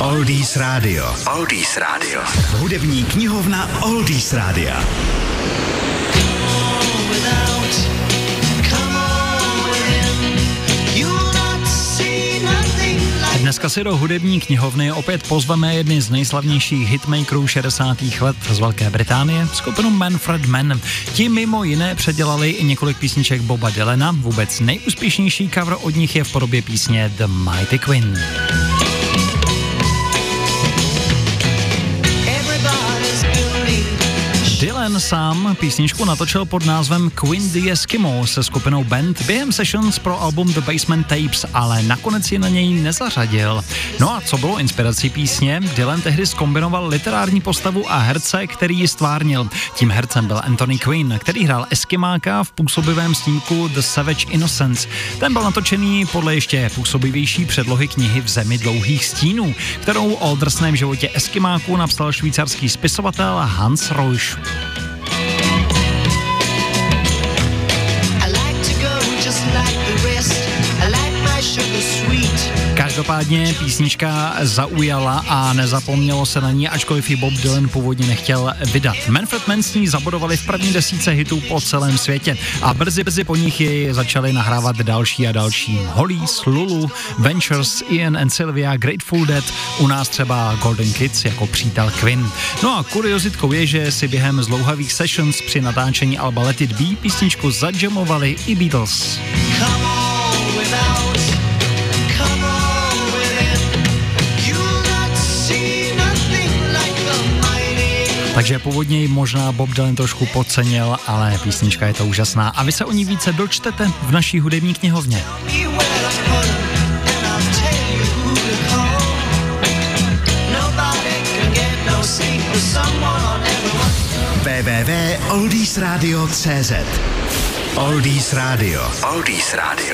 Oldies Radio. Oldies Radio. Hudební knihovna Oldies Rádia. Dneska si do hudební knihovny opět pozveme jedny z nejslavnějších hitmakerů 60. let z Velké Británie, skupinu Manfred Mann. Ti mimo jiné předělali i několik písniček Boba Dylana, vůbec nejúspěšnější cover od nich je v podobě písně The Mighty Queen. Dylan sám písničku natočil pod názvem Queen the Eskimo se skupinou Band během sessions pro album The Basement Tapes, ale nakonec ji na něj nezařadil. No a co bylo inspirací písně? Dylan tehdy skombinoval literární postavu a herce, který ji stvárnil. Tím hercem byl Anthony Quinn, který hrál Eskimáka v působivém snímku The Savage Innocence. Ten byl natočený podle ještě působivější předlohy knihy V zemi dlouhých stínů, kterou o drsném životě Eskimáků napsal švýcarský spisovatel Hans Reusch. Každopádně písnička zaujala a nezapomnělo se na ní, ačkoliv ji Bob Dylan původně nechtěl vydat. Manfred Mann s ní zabudovali v první desíce hitů po celém světě a brzy, brzy po nich jej začali nahrávat další a další. Hollies, Lulu, Ventures, Ian and Sylvia, Grateful Dead, u nás třeba Golden Kids jako přítel Quinn. No a kuriozitkou je, že si během zlouhavých sessions při natáčení Alba Let It Be písničku zajamovali i Beatles. Takže původně ji možná Bob Dylan trošku podcenil, ale písnička je to úžasná. A vy se o ní více dočtete v naší hudební knihovně. www.oldiesradio.cz Oldies Radio. Oldies Radio.